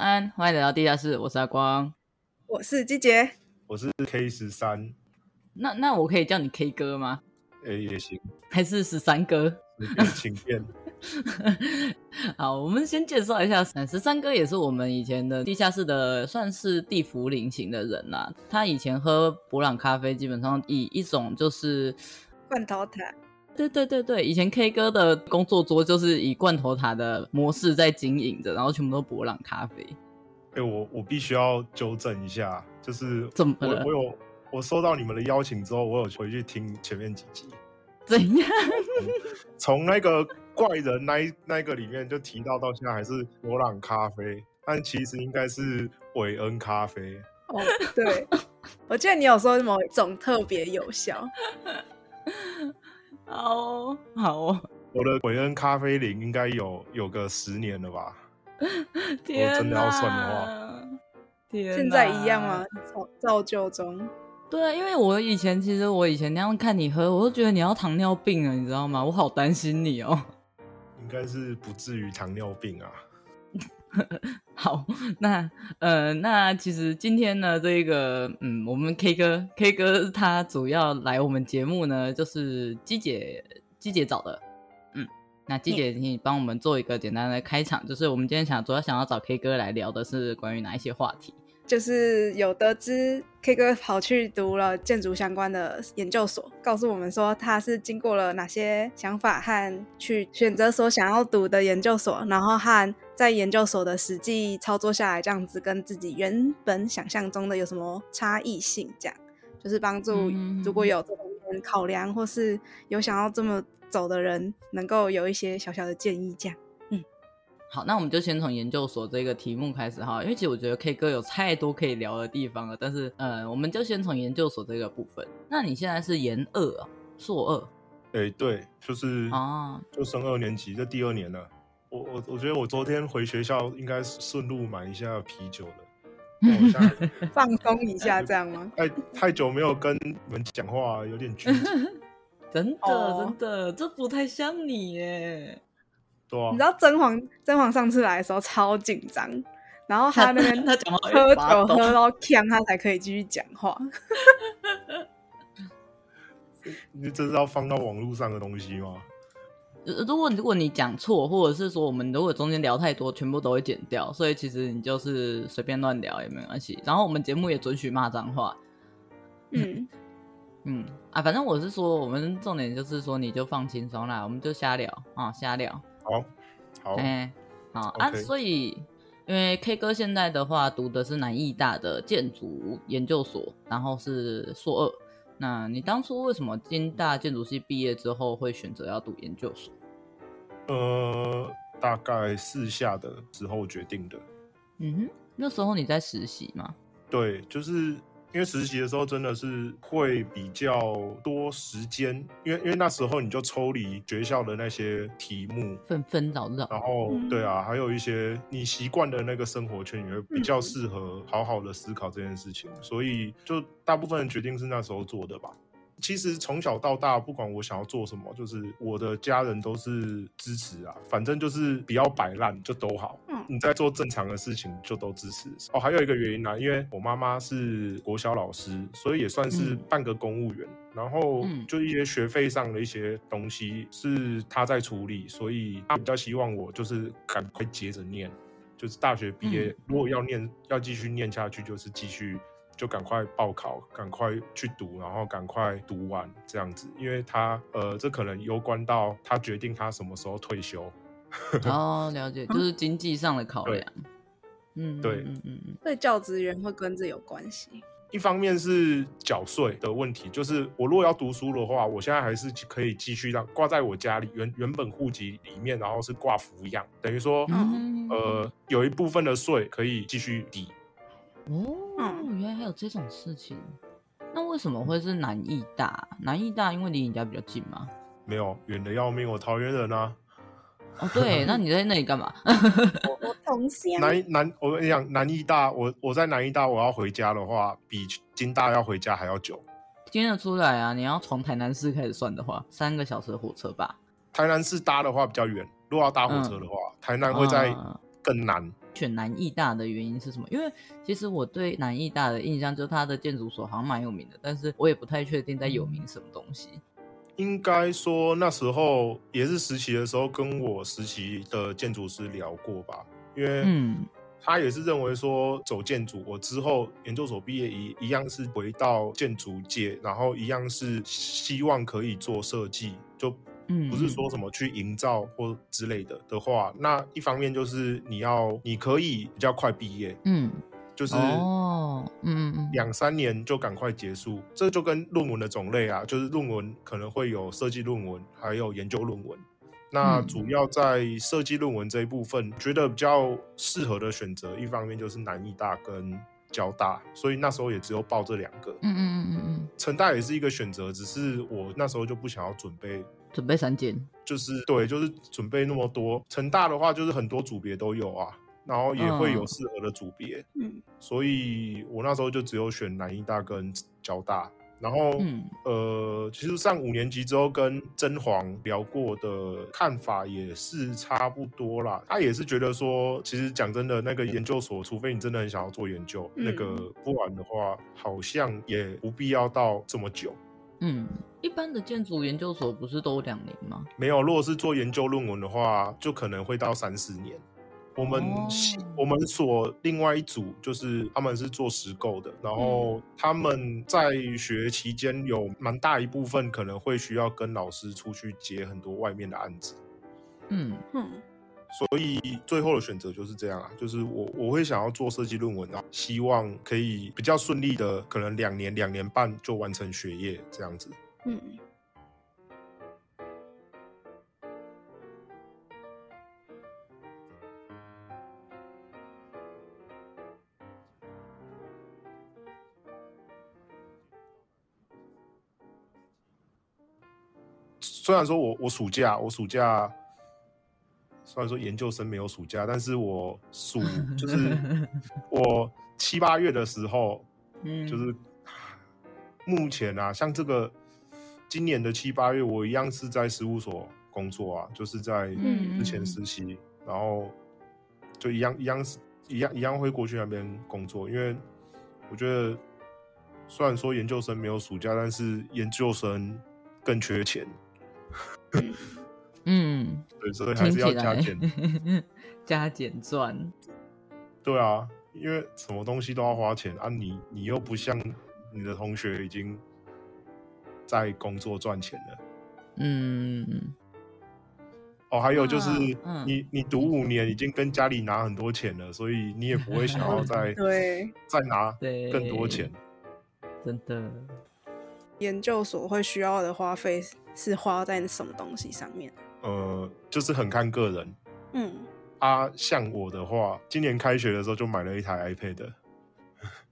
安安，欢迎来到地下室，我是阿光，我是季杰，我是 K 十三。那那我可以叫你 K 哥吗？哎，也行，还是十三哥？请便。好，我们先介绍一下，十三哥也是我们以前的地下室的，算是地府灵型的人啦。他以前喝伯朗咖啡，基本上以一种就是罐头塔。对对对对，以前 K 哥的工作桌就是以罐头塔的模式在经营着，然后全部都博朗咖啡。哎、欸，我我必须要纠正一下，就是怎么我我有我收到你们的邀请之后，我有回去听前面几集。怎样？从那个怪人那一那一个里面就提到到现在还是博朗咖啡，但其实应该是韦恩咖啡。哦，对，我记得你有说某一种特别有效。好哦，好哦，我的韦恩咖啡林应该有有个十年了吧？天哪，我真的要算的话，天，现在一样吗？造造就中。对，因为我以前其实我以前那样看你喝，我都觉得你要糖尿病了，你知道吗？我好担心你哦。应该是不至于糖尿病啊。好，那呃，那其实今天呢，这个嗯，我们 K 哥 K 哥他主要来我们节目呢，就是鸡姐鸡姐找的。嗯，那鸡姐，你帮我们做一个简单的开场，就是我们今天想主要想要找 K 哥来聊的是关于哪一些话题？就是有得知 K 哥跑去读了建筑相关的研究所，告诉我们说他是经过了哪些想法和去选择所想要读的研究所，然后和在研究所的实际操作下来，这样子跟自己原本想象中的有什么差异性？这样就是帮助如果有这方面考量或是有想要这么走的人，能够有一些小小的建议，这样。嗯好，那我们就先从研究所这个题目开始哈，因为其实我觉得 K 哥有太多可以聊的地方了，但是呃，我们就先从研究所这个部分。那你现在是研二啊，硕二？哎、欸，对，就是啊，就升二年级，这第二年了。我我我觉得我昨天回学校应该顺路买一下啤酒了，放松一下这样吗？太太久没有跟你们讲话，有点拘谨。真的、oh. 真的，这不太像你耶。啊、你知道甄嬛甄嬛上次来的时候超紧张，然后他那边 喝酒喝到呛，他才可以继续讲话。你这是要放到网络上的东西吗？如果如果你讲错，或者是说我们如果中间聊太多，全部都会剪掉，所以其实你就是随便乱聊也没关系。然后我们节目也准许骂脏话。嗯嗯啊，反正我是说，我们重点就是说，你就放轻松啦，我们就瞎聊啊，瞎聊。好，好，哎、欸，好、okay. 啊，所以因为 K 哥现在的话读的是南艺大的建筑研究所，然后是硕二。那你当初为什么金大建筑系毕业之后会选择要读研究所？呃，大概四下的时候决定的。嗯哼，那时候你在实习吗？对，就是。因为实习的时候真的是会比较多时间，因为因为那时候你就抽离学校的那些题目，纷纷扰扰，然后对啊，还有一些你习惯的那个生活圈，你会比较适合好好的思考这件事情，所以就大部分的决定是那时候做的吧。其实从小到大，不管我想要做什么，就是我的家人都是支持啊。反正就是不要摆烂，就都好。嗯，你在做正常的事情，就都支持。哦，还有一个原因呢、啊，因为我妈妈是国小老师，所以也算是半个公务员。嗯、然后就一些学费上的一些东西是她在处理，所以她比较希望我就是赶快接着念，就是大学毕业，如果要念要继续念下去，就是继续。就赶快报考，赶快去读，然后赶快读完这样子，因为他呃，这可能攸关到他决定他什么时候退休。哦，了解，就是经济上的考量。嗯，对，嗯嗯嗯，对，教职员会跟这有关系。一方面是缴税的问题，就是我如果要读书的话，我现在还是可以继续让挂在我家里原原本户籍里面，然后是挂服养，等于说，嗯、呃，有一部分的税可以继续抵。哦，原来还有这种事情。那为什么会是南艺大？南艺大因为离你家比较近吗？没有，远的要命，我桃园人啊。哦，对，那你在那里干嘛？我我同乡。南南，我跟你讲，南艺大，我我在南艺大，我要回家的话，比金大要回家还要久。听得出来啊，你要从台南市开始算的话，三个小时的火车吧。台南市搭的话比较远，如果要搭火车的话，嗯、台南会在更南。选南艺大的原因是什么？因为其实我对南艺大的印象就是它的建筑所好像蛮有名的，但是我也不太确定在有名什么东西。应该说那时候也是实习的时候，跟我实习的建筑师聊过吧，因为嗯。他也是认为说走建筑，我之后研究所毕业一一样是回到建筑界，然后一样是希望可以做设计，就不是说什么去营造或之类的的话，那一方面就是你要你可以比较快毕业，嗯，就是哦，嗯嗯，两三年就赶快结束，这就跟论文的种类啊，就是论文可能会有设计论文，还有研究论文。那主要在设计论文这一部分，嗯、觉得比较适合的选择，一方面就是南艺大跟交大，所以那时候也只有报这两个。嗯嗯嗯嗯嗯。成大也是一个选择，只是我那时候就不想要准备准备三间，就是对，就是准备那么多。成大的话，就是很多组别都有啊，然后也会有适合的组别。嗯。所以我那时候就只有选南医大跟交大。然后，嗯、呃，其实上五年级之后跟甄黄聊过的看法也是差不多啦。他也是觉得说，其实讲真的，那个研究所，除非你真的很想要做研究，嗯、那个不然的话，好像也不必要到这么久。嗯，一般的建筑研究所不是都两年吗？没有，如果是做研究论文的话，就可能会到三四年。我们、哦、我们所另外一组就是他们是做实构的，然后他们在学期间有蛮大一部分可能会需要跟老师出去接很多外面的案子。嗯嗯，所以最后的选择就是这样啊，就是我我会想要做设计论文啊，希望可以比较顺利的，可能两年两年半就完成学业这样子。嗯。虽然说我我暑假我暑假，虽然说研究生没有暑假，但是我暑 就是我七八月的时候，嗯，就是 目前啊，像这个今年的七八月，我一样是在事务所工作啊，就是在之前实习，然后就一样一样是一样一样会过去那边工作，因为我觉得虽然说研究生没有暑假，但是研究生更缺钱。嗯，对，所以还是要加减，加减赚。对啊，因为什么东西都要花钱啊你，你你又不像你的同学已经在工作赚钱了。嗯。哦，还有就是你，啊嗯、你读五年已经跟家里拿很多钱了，所以你也不会想要再 对再拿更多钱。真的。研究所会需要的花费是花在什么东西上面？呃，就是很看个人。嗯，啊，像我的话，今年开学的时候就买了一台 iPad。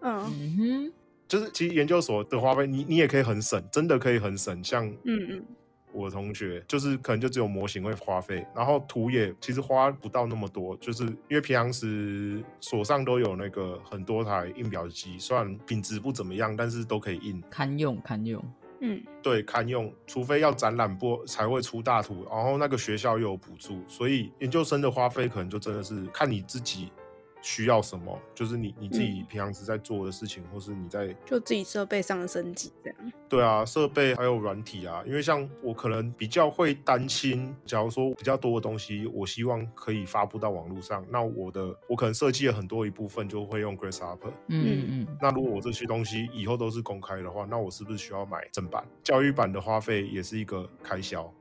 嗯哼，就是其实研究所的花费，你你也可以很省，真的可以很省。像嗯嗯。我同学就是可能就只有模型会花费，然后图也其实花不到那么多，就是因为平常时所上都有那个很多台印表机，虽然品质不怎么样，但是都可以印，堪用堪用。嗯，对，堪用，除非要展览播才会出大图，然后那个学校又有补助，所以研究生的花费可能就真的是看你自己。需要什么？就是你你自己平常时在做的事情，嗯、或是你在就自己设备上的升级这样。对啊，设备还有软体啊，因为像我可能比较会担心，假如说比较多的东西，我希望可以发布到网络上，那我的我可能设计了很多一部分就会用 Grasshopper。嗯嗯。那如果我这些东西以后都是公开的话，那我是不是需要买正版？教育版的花费也是一个开销。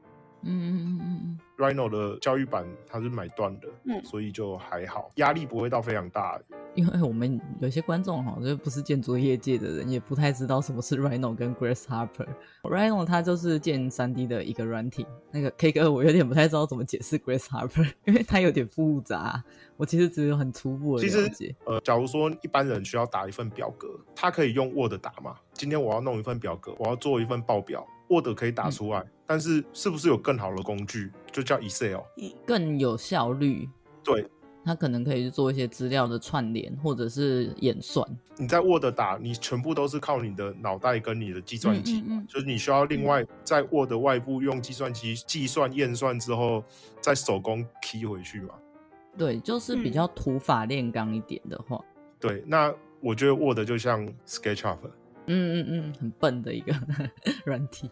嗯嗯嗯嗯嗯，Rhino 的教育版它是买断的，嗯，所以就还好，压力不会到非常大。因为我们有些观众哈，就不是建筑业界的人，也不太知道什么是 Rhino 跟 Grasshopper。Rhino 它就是建三 D 的一个软体，那个 K 哥我有点不太知道怎么解释 Grasshopper，因为它有点复杂。我其实只有很初步的了解。呃，假如说一般人需要打一份表格，他可以用 Word 打嘛？今天我要弄一份表格，我要做一份报表。Word 可以打出来，嗯、但是是不是有更好的工具，就叫 Excel，更有效率？对，它可能可以做一些资料的串联或者是演算。你在 Word 打，你全部都是靠你的脑袋跟你的计算机，嗯嗯嗯，就是你需要另外在 Word 外部用计算机计算验算之后，再手工 key 回去嘛。对，就是比较土法炼钢一点的话，对，那我觉得 Word 就像 SketchUp，嗯嗯嗯，很笨的一个 软体。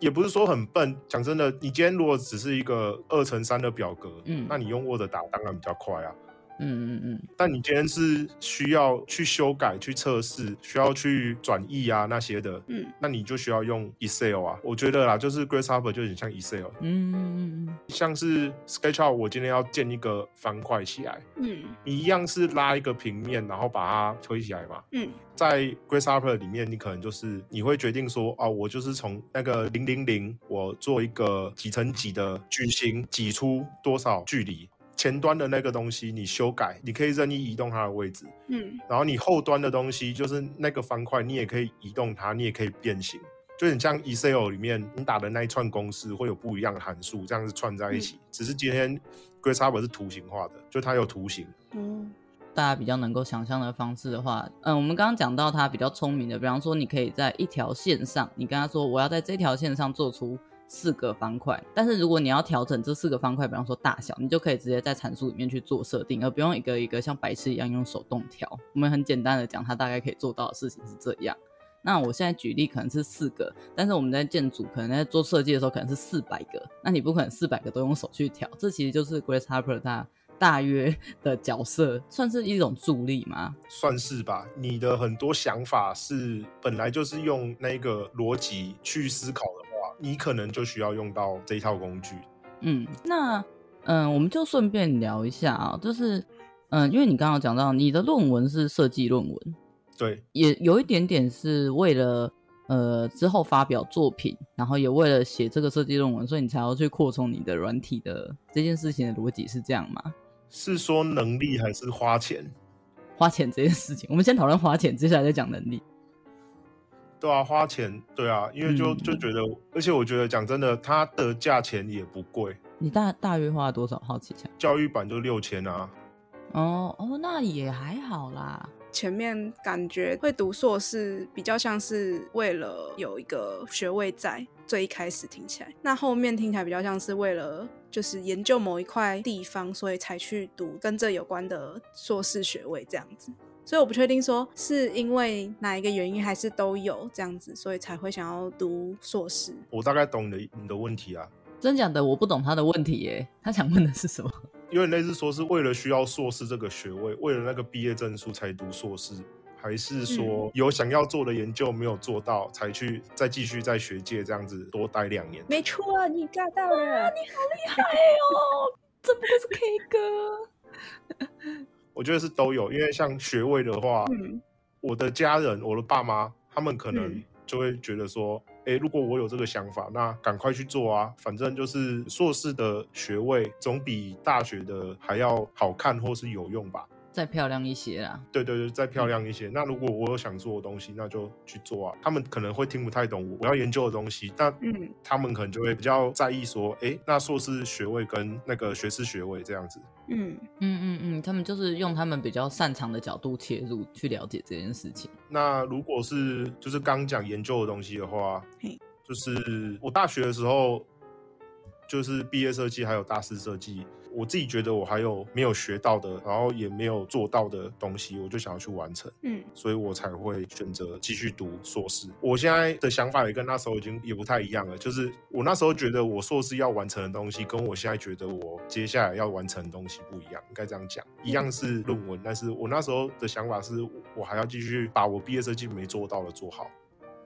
也不是说很笨，讲真的，你今天如果只是一个二乘三的表格，嗯，那你用 Word 打当然比较快啊。嗯嗯嗯，但你今天是需要去修改、去测试、需要去转译啊那些的，嗯，那你就需要用 Excel 啊。我觉得啦，就是 Grasshopper 就很像 Excel，嗯嗯嗯，像是 SketchUp，我今天要建一个方块起来，嗯，你一样是拉一个平面，然后把它推起来嘛，嗯，在 Grasshopper 里面，你可能就是你会决定说，哦，我就是从那个零零零，我做一个几乘几的矩形，挤出多少距离。前端的那个东西你修改，你可以任意移动它的位置，嗯，然后你后端的东西就是那个方块，你也可以移动它，你也可以变形，就很像 Excel 里面你打的那一串公式会有不一样的函数，这样子串在一起。嗯、只是今天 Grasshopper 是图形化的，就它有图形。嗯，大家比较能够想象的方式的话，嗯，我们刚刚讲到它比较聪明的，比方说你可以在一条线上，你跟他说我要在这条线上做出。四个方块，但是如果你要调整这四个方块，比方说大小，你就可以直接在参数里面去做设定，而不用一个一个像白痴一样用手动调。我们很简单的讲，它大概可以做到的事情是这样。那我现在举例可能是四个，但是我们在建组可能在做设计的时候可能是四百个，那你不可能四百个都用手去调。这其实就是 Grasshopper 它大约的角色，算是一种助力吗？算是吧。你的很多想法是本来就是用那个逻辑去思考的。你可能就需要用到这一套工具。嗯，那嗯，我们就顺便聊一下啊，就是嗯，因为你刚刚讲到你的论文是设计论文，对，也有一点点是为了呃之后发表作品，然后也为了写这个设计论文，所以你才要去扩充你的软体的这件事情的逻辑是这样吗？是说能力还是花钱？花钱这件事情，我们先讨论花钱，接下来再讲能力。对啊，花钱，对啊，因为就就觉得，嗯、而且我觉得讲真的，它的价钱也不贵。你大大约花了多少？好奇想。教育版就六千啊。哦哦，那也还好啦。前面感觉会读硕士比较像是为了有一个学位在，最一开始听起来，那后面听起来比较像是为了就是研究某一块地方，所以才去读跟这有关的硕士学位这样子。所以我不确定说是因为哪一个原因，还是都有这样子，所以才会想要读硕士。我大概懂你的你的问题啊，真假的我不懂他的问题耶，他想问的是什么？因为类似说是为了需要硕士这个学位，为了那个毕业证书才读硕士，还是说有想要做的研究没有做到，才去再继续在学界这样子多待两年？没错啊，你尬到了，你好厉害哦，怎么会是 K 哥？我觉得是都有，因为像学位的话，嗯、我的家人、我的爸妈，他们可能就会觉得说，哎、嗯，如果我有这个想法，那赶快去做啊，反正就是硕士的学位总比大学的还要好看或是有用吧。再漂亮一些啦，对对对，再漂亮一些。嗯、那如果我有想做的东西，那就去做啊。他们可能会听不太懂我要研究的东西，那嗯，他们可能就会比较在意说，哎、欸，那硕士学位跟那个学士学位这样子。嗯嗯嗯嗯，他们就是用他们比较擅长的角度切入去了解这件事情。那如果是就是刚讲研究的东西的话，嘿就是我大学的时候，就是毕业设计还有大四设计。我自己觉得我还有没有学到的，然后也没有做到的东西，我就想要去完成，嗯，所以我才会选择继续读硕士。我现在的想法也跟那时候已经也不太一样了，就是我那时候觉得我硕士要完成的东西，跟我现在觉得我接下来要完成的东西不一样，应该这样讲，一样是论文，但是我那时候的想法是我还要继续把我毕业设计没做到的做好，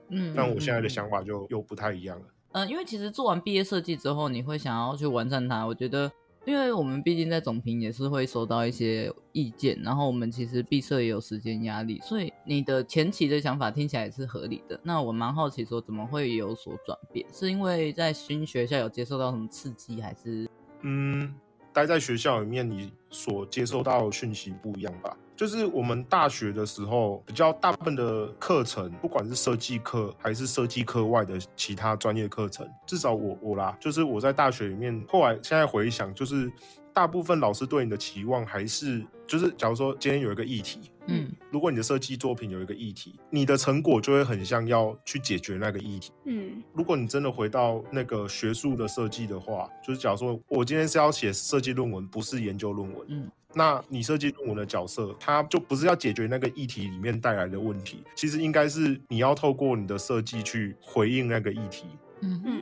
嗯，但我现在的想法就又不太一样了，嗯，因为其实做完毕业设计之后，你会想要去完善它，我觉得。因为我们毕竟在总评也是会收到一些意见，然后我们其实毕设也有时间压力，所以你的前期的想法听起来也是合理的。那我蛮好奇说，怎么会有所转变？是因为在新学校有接受到什么刺激，还是？嗯，待在学校里面，你所接受到讯息不一样吧？就是我们大学的时候，比较大部分的课程，不管是设计课还是设计课外的其他专业课程，至少我我啦，就是我在大学里面，后来现在回想，就是大部分老师对你的期望还是，就是假如说今天有一个议题，嗯，如果你的设计作品有一个议题，你的成果就会很像要去解决那个议题，嗯，如果你真的回到那个学术的设计的话，就是假如说我今天是要写设计论文，不是研究论文，嗯。那你设计论文的角色，它就不是要解决那个议题里面带来的问题，其实应该是你要透过你的设计去回应那个议题。嗯嗯。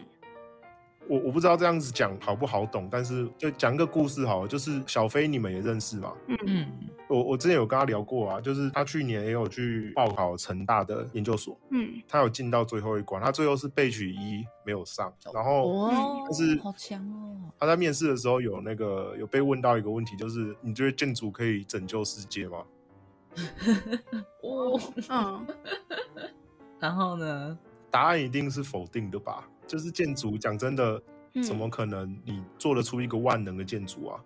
我我不知道这样子讲好不好懂，但是就讲一个故事好了，就是小飞你们也认识嘛？嗯嗯，我我之前有跟他聊过啊，就是他去年也有去报考成大的研究所，嗯，他有进到最后一关，他最后是被取一没有上，然后哦，但是好强哦，他在面试的时候有那个有被问到一个问题，就是你觉得建筑可以拯救世界吗？哦，嗯，然后呢？答案一定是否定的吧？就是建筑，讲真的，怎么可能你做得出一个万能的建筑啊？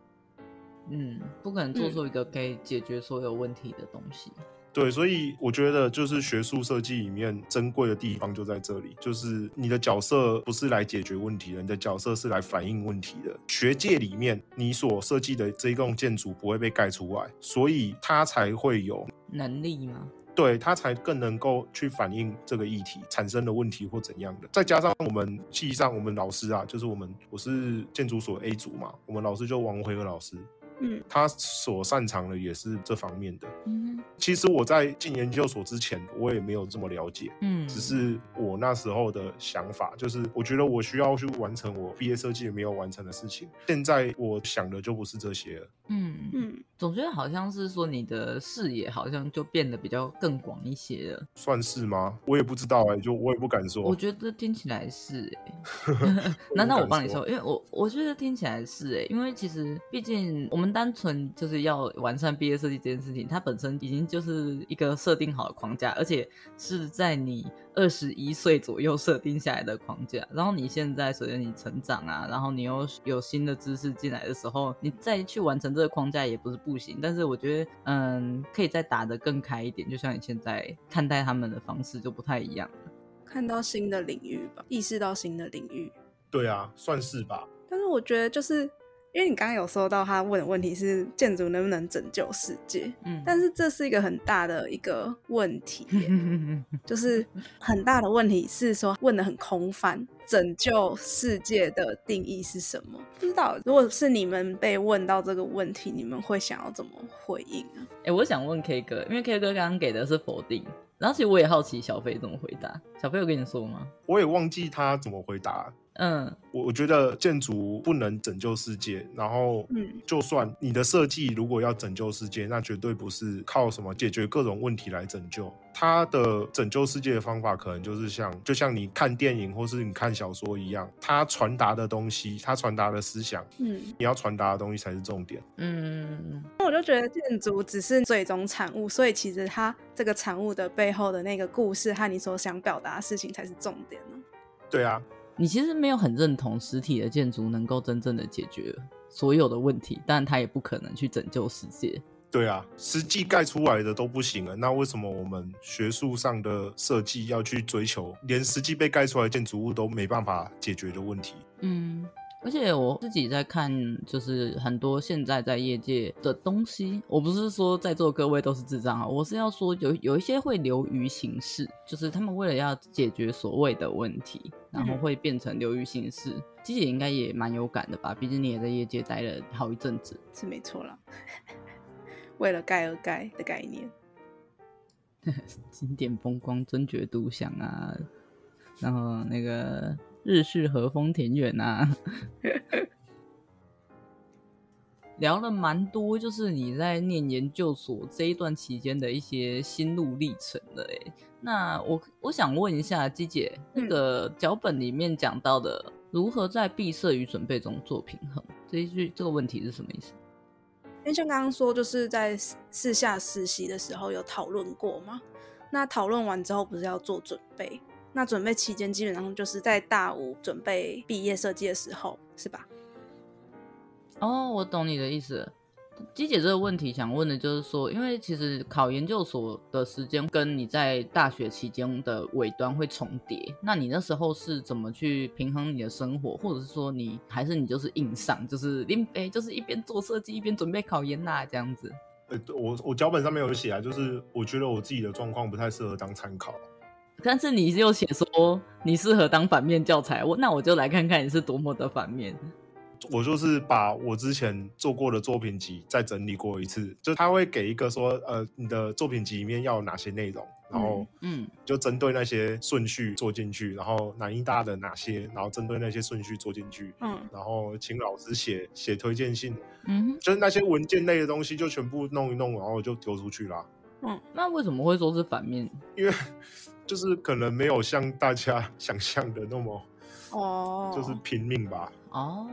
嗯，不可能做出一个可以解决所有问题的东西。嗯、对，所以我觉得就是学术设计里面珍贵的地方就在这里，就是你的角色不是来解决问题的，你的角色是来反映问题的。学界里面你所设计的这一栋建筑不会被盖出来，所以它才会有能力吗？对，他才更能够去反映这个议题产生的问题或怎样的。再加上我们系上我们老师啊，就是我们我是建筑所 A 组嘛，我们老师就王辉和老师。嗯，他所擅长的也是这方面的。嗯，其实我在进研究所之前，我也没有这么了解。嗯，只是我那时候的想法，就是我觉得我需要去完成我毕业设计没有完成的事情。现在我想的就不是这些了。嗯嗯，总觉得好像是说你的视野好像就变得比较更广一些了。算是吗？我也不知道哎、欸，就我也不敢说。我觉得听起来是哎、欸。难道我帮你说？因为我我觉得听起来是哎、欸，因为其实毕竟我们。单纯就是要完善毕业设计这件事情，它本身已经就是一个设定好的框架，而且是在你二十一岁左右设定下来的框架。然后你现在随着你成长啊，然后你又有新的知识进来的时候，你再去完成这个框架也不是不行。但是我觉得，嗯，可以再打得更开一点，就像你现在看待他们的方式就不太一样了。看到新的领域吧，意识到新的领域。对啊，算是吧。但是我觉得就是。因为你刚刚有说到他问的问题是建筑能不能拯救世界，嗯，但是这是一个很大的一个问题，就是很大的问题是说问的很空泛，拯救世界的定义是什么？不知道。如果是你们被问到这个问题，你们会想要怎么回应呢？哎、欸，我想问 K 哥，因为 K 哥刚刚给的是否定，然后其实我也好奇小飞怎么回答。小飞有跟你说吗？我也忘记他怎么回答。嗯，我我觉得建筑不能拯救世界，然后，嗯，就算你的设计如果要拯救世界，那绝对不是靠什么解决各种问题来拯救。它的拯救世界的方法，可能就是像，就像你看电影或是你看小说一样，它传达的东西，它传达的思想，嗯，你要传达的东西才是重点。嗯，那我就觉得建筑只是最终产物，所以其实它这个产物的背后的那个故事和你所想表达的事情才是重点呢。对啊。你其实没有很认同实体的建筑能够真正的解决所有的问题，但它也不可能去拯救世界。对啊，实际盖出来的都不行了，那为什么我们学术上的设计要去追求连实际被盖出来的建筑物都没办法解决的问题？嗯。而且我自己在看，就是很多现在在业界的东西，我不是说在座各位都是智障啊，我是要说有有一些会流于形式，就是他们为了要解决所谓的问题，然后会变成流于形式。鸡、嗯、姐应该也蛮有感的吧？毕竟你也在业界待了好一阵子，是没错啦。为了盖而盖的概念，经典风光，尊爵独享啊，然后那个。日式和风田园啊，聊了蛮多，就是你在念研究所这一段期间的一些心路历程的哎。那我我想问一下姬姐，那个脚本里面讲到的如何在闭塞与准备中做平衡，这一句这个问题是什么意思？因为像刚刚说，就是在四下实习的时候有讨论过嘛。那讨论完之后，不是要做准备？那准备期间基本上就是在大五准备毕业设计的时候，是吧？哦，我懂你的意思。机姐这个问题想问的就是说，因为其实考研究所的时间跟你在大学期间的尾端会重叠，那你那时候是怎么去平衡你的生活，或者是说你还是你就是硬上，就是林北就是一边做设计一边准备考研呐这样子？呃，我我脚本上面有写啊，就是我觉得我自己的状况不太适合当参考。但是你又写说你适合当反面教材，我那我就来看看你是多么的反面。我就是把我之前做过的作品集再整理过一次，就他会给一个说，呃，你的作品集里面要有哪些内容，然后嗯，就针对那些顺序做进去，然后南艺大的哪些，然后针对那些顺序做进去，嗯，然后请老师写写推荐信，嗯，就是那些文件类的东西就全部弄一弄，然后就丢出去了。嗯，那为什么会说是反面？因为 就是可能没有像大家想象的那么。哦，就是拼命吧。哦，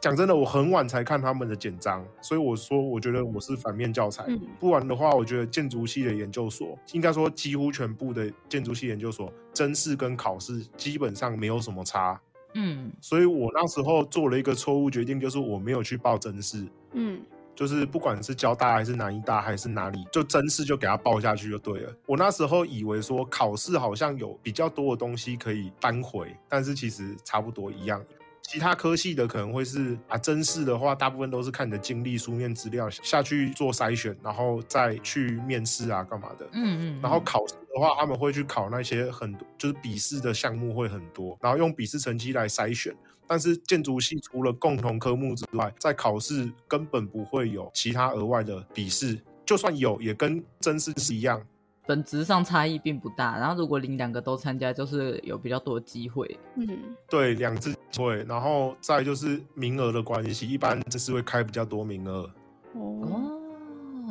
讲真的，我很晚才看他们的简章，所以我说，我觉得我是反面教材。嗯、不然的话，我觉得建筑系的研究所，应该说几乎全部的建筑系研究所，真试跟考试基本上没有什么差。嗯，所以我那时候做了一个错误决定，就是我没有去报真试。嗯。就是不管是交大还是南医大还是哪里，就真试就给他报下去就对了。我那时候以为说考试好像有比较多的东西可以扳回，但是其实差不多一样。其他科系的可能会是啊，真试的话大部分都是看你的经历、书面资料下去做筛选，然后再去面试啊干嘛的。嗯嗯。然后考试的话，他们会去考那些很多就是笔试的项目会很多，然后用笔试成绩来筛选。但是建筑系除了共同科目之外，在考试根本不会有其他额外的笔试，就算有，也跟真试是一样，本质上差异并不大。然后如果你两个都参加，就是有比较多机会。嗯，对，两次机会，然后再就是名额的关系，一般这是会开比较多名额。哦，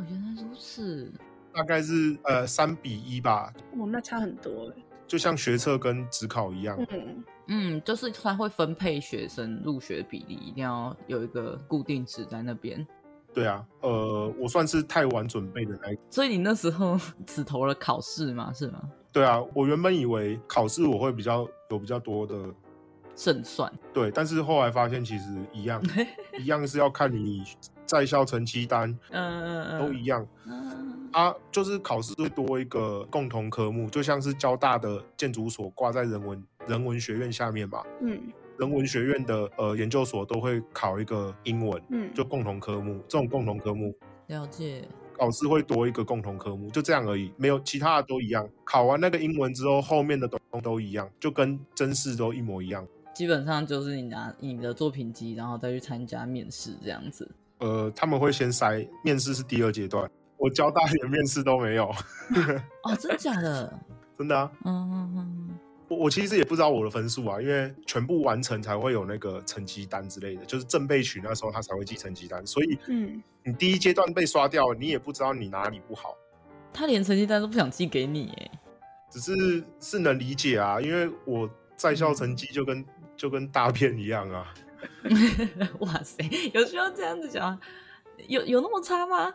原来如此，大概是呃三比一吧。哦，那差很多哎。就像学测跟职考一样，嗯嗯，就是他会分配学生入学比例，一定要有一个固定值在那边。对啊，呃，我算是太晚准备的那一，所以你那时候 只投了考试吗？是吗？对啊，我原本以为考试我会比较有比较多的胜算，对，但是后来发现其实一样，一样是要看你在校成绩单，嗯嗯嗯，都一样，嗯。啊，就是考试会多一个共同科目，就像是交大的建筑所挂在人文人文学院下面吧。嗯，人文学院的呃研究所都会考一个英文，嗯，就共同科目，这种共同科目。了解。考试会多一个共同科目，就这样而已，没有其他的都一样。考完那个英文之后，后面的都都一样，就跟真试都一模一样。基本上就是你拿你的作品集，然后再去参加面试这样子。呃，他们会先筛，面试是第二阶段。我交大连面试都没有 哦，真的假的？真的啊，嗯嗯嗯，我我其实也不知道我的分数啊，因为全部完成才会有那个成绩单之类的，就是正备取那时候他才会寄成绩单，所以嗯，你第一阶段被刷掉，你也不知道你哪里不好，他连成绩单都不想寄给你，哎，只是是能理解啊，因为我在校成绩就跟、嗯、就跟大便一样啊，哇塞，有需要这样子讲？有有那么差吗？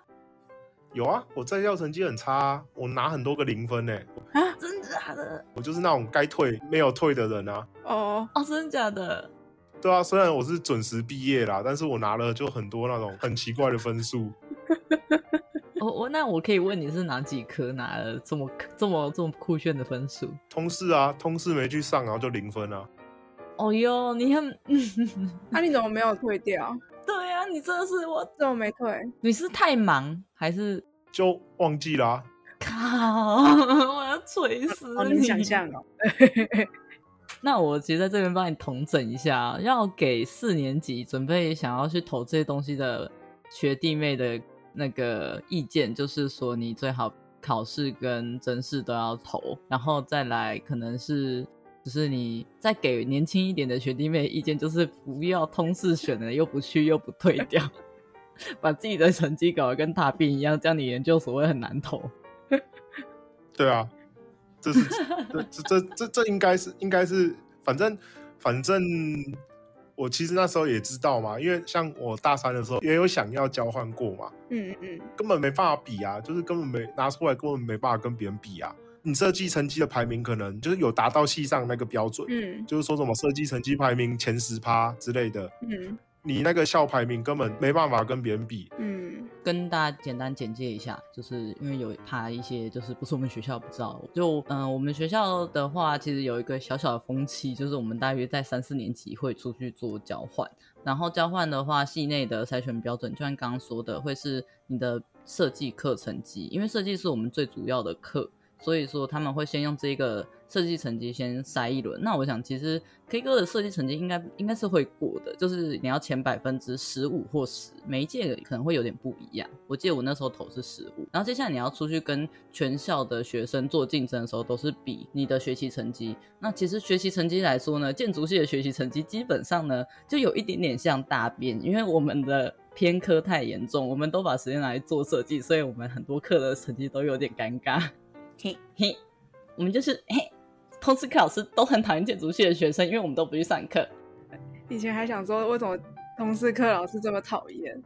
有啊，我在校成绩很差啊，我拿很多个零分呢。啊，真的假的？我就是那种该退没有退的人啊。哦哦，真的假的？对啊，虽然我是准时毕业啦，但是我拿了就很多那种很奇怪的分数。我我那我可以问你是哪几科拿了这么这么这么酷炫的分数？通识啊，通识没去上，然后就零分啊。哦哟，你很，那你怎么没有退掉？对啊，你真的是我怎么没退？你是太忙还是就忘记了啊？靠！我要锤死你！你想象哦。那我其实在这边帮你统整一下，要给四年级准备想要去投这些东西的学弟妹的那个意见，就是说你最好考试跟真试都要投，然后再来可能是。就是你再给年轻一点的学弟妹意见，就是不要通识选了又不去又不退掉，把自己的成绩搞得跟大病一样，这样你研究所会很难投。对啊，这是这这这这，这应该是应该是，反正反正我其实那时候也知道嘛，因为像我大三的时候也有想要交换过嘛，嗯嗯，根本没办法比啊，就是根本没拿出来，根本没办法跟别人比啊。你设计成绩的排名可能就是有达到系上那个标准，嗯，就是说什么设计成绩排名前十趴之类的，嗯，你那个校排名根本没办法跟别人比，嗯，跟大家简单简介一下，就是因为有怕一些就是不是我们学校不知道，就嗯、呃，我们学校的话其实有一个小小的风气，就是我们大约在三四年级会出去做交换，然后交换的话系内的筛选标准，就像刚刚说的，会是你的设计课成绩，因为设计是我们最主要的课。所以说他们会先用这个设计成绩先筛一轮。那我想其实 K 歌的设计成绩应该应该是会过的，就是你要前百分之十五或十，每一届可能会有点不一样。我记得我那时候投是十五，然后接下来你要出去跟全校的学生做竞争的时候，都是比你的学习成绩。那其实学习成绩来说呢，建筑系的学习成绩基本上呢就有一点点像大便，因为我们的。偏科太严重，我们都把时间来做设计，所以我们很多课的成绩都有点尴尬。嘿嘿，我们就是嘿，通识课老师都很讨厌建筑系的学生，因为我们都不去上课。以前还想说，为什么通识课老师这么讨厌？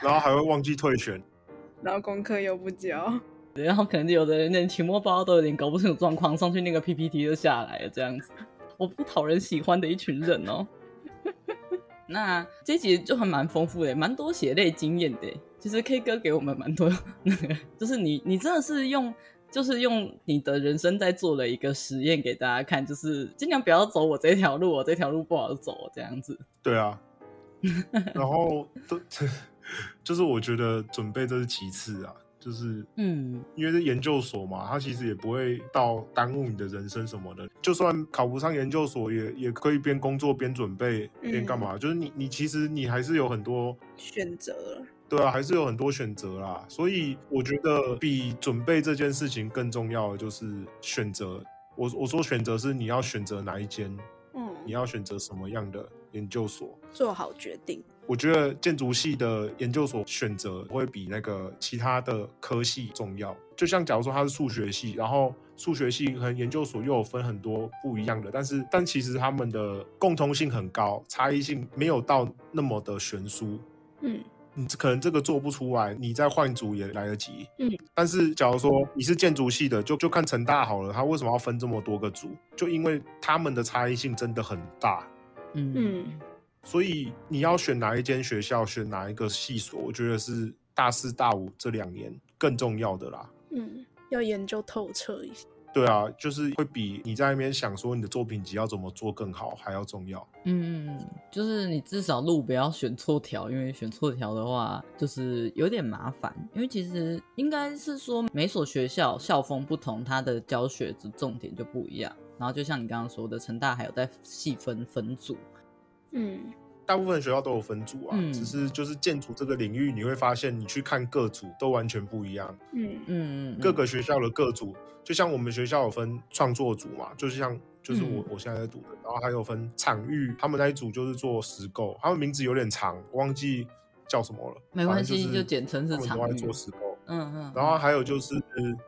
然后还会忘记退选，然后功课又不交，然后可能有的人连期末报告都有点搞不清楚状况，上去那个 PPT 就下来了，这样子，我不讨人喜欢的一群人哦。那这集就还蛮丰富的，蛮多血泪经验的。其实 K 歌给我们蛮多那个，就是你你真的是用，就是用你的人生在做了一个实验给大家看，就是尽量不要走我这条路，我这条路不好走这样子。对啊，然后都 就是我觉得准备这是其次啊。就是，嗯，因为是研究所嘛，它其实也不会到耽误你的人生什么的。就算考不上研究所也，也也可以边工作边准备边干嘛。嗯、就是你，你其实你还是有很多选择。对啊，还是有很多选择啦。所以我觉得比准备这件事情更重要的就是选择。我我说选择是你要选择哪一间，嗯，你要选择什么样的研究所，做好决定。我觉得建筑系的研究所选择会比那个其他的科系重要。就像假如说它是数学系，然后数学系和研究所又有分很多不一样的，但是但其实他们的共通性很高，差异性没有到那么的悬殊。嗯，你可能这个做不出来，你再换组也来得及。嗯，但是假如说你是建筑系的，就就看成大好了，他为什么要分这么多个组？就因为他们的差异性真的很大。嗯。嗯所以你要选哪一间学校，选哪一个系所，我觉得是大四大五这两年更重要的啦。嗯，要研究透彻一些。对啊，就是会比你在那边想说你的作品集要怎么做更好还要重要。嗯，就是你至少路不要选错条，因为选错条的话就是有点麻烦。因为其实应该是说每所学校校风不同，它的教学的重点就不一样。然后就像你刚刚说的，成大还有在细分分组。嗯，大部分学校都有分组啊，嗯、只是就是建筑这个领域，你会发现你去看各组都完全不一样。嗯嗯各个学校的各组，就像我们学校有分创作组嘛，就是像就是我、嗯、我现在在读的，然后还有分场域，他们那一组就是做石构，他们名字有点长，忘记叫什么了。没关系，就简称是场域。他们都在做石构。嗯嗯。然后还有就是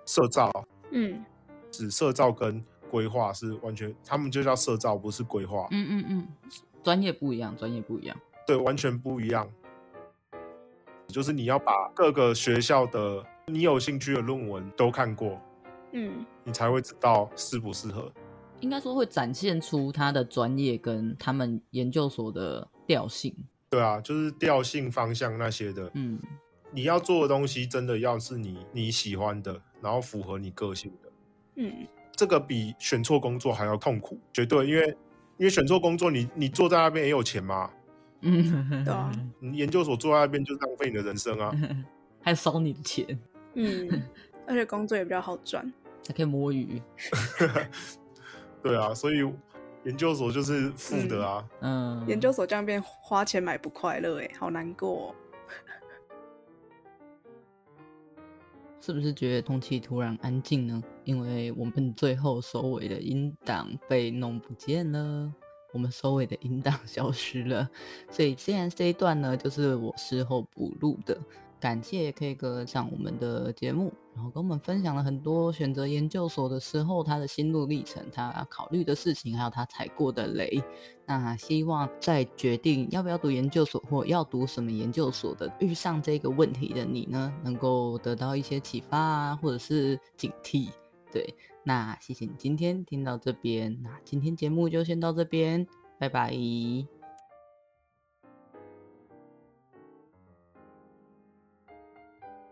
设造，嗯，只设造跟规划是完全，他们就叫设造，不是规划。嗯嗯嗯。专业不一样，专业不一样，对，完全不一样。就是你要把各个学校的你有兴趣的论文都看过，嗯，你才会知道适不适合。应该说会展现出他的专业跟他们研究所的调性。对啊，就是调性、方向那些的。嗯，你要做的东西真的要是你你喜欢的，然后符合你个性的。嗯，这个比选错工作还要痛苦，绝对，因为。因为选错工作，你你坐在那边也有钱吗？嗯，对啊。你研究所坐在那边就浪费你的人生啊，还烧你的钱。嗯，而且工作也比较好赚，还可以摸鱼。对啊，所以研究所就是负的啊。嗯，研究所这样变花钱买不快乐，哎，好难过哦。是不是觉得空气突然安静呢？因为我们最后收尾的音档被弄不见了，我们收尾的音档 消失了，所以现在这一段呢，就是我事后补录的。感谢 K 哥上我们的节目，然后跟我们分享了很多选择研究所的时候他的心路历程，他考虑的事情，还有他踩过的雷。那希望在决定要不要读研究所或要读什么研究所的遇上这个问题的你呢，能够得到一些启发啊，或者是警惕。对，那谢谢你今天听到这边，那今天节目就先到这边，拜拜。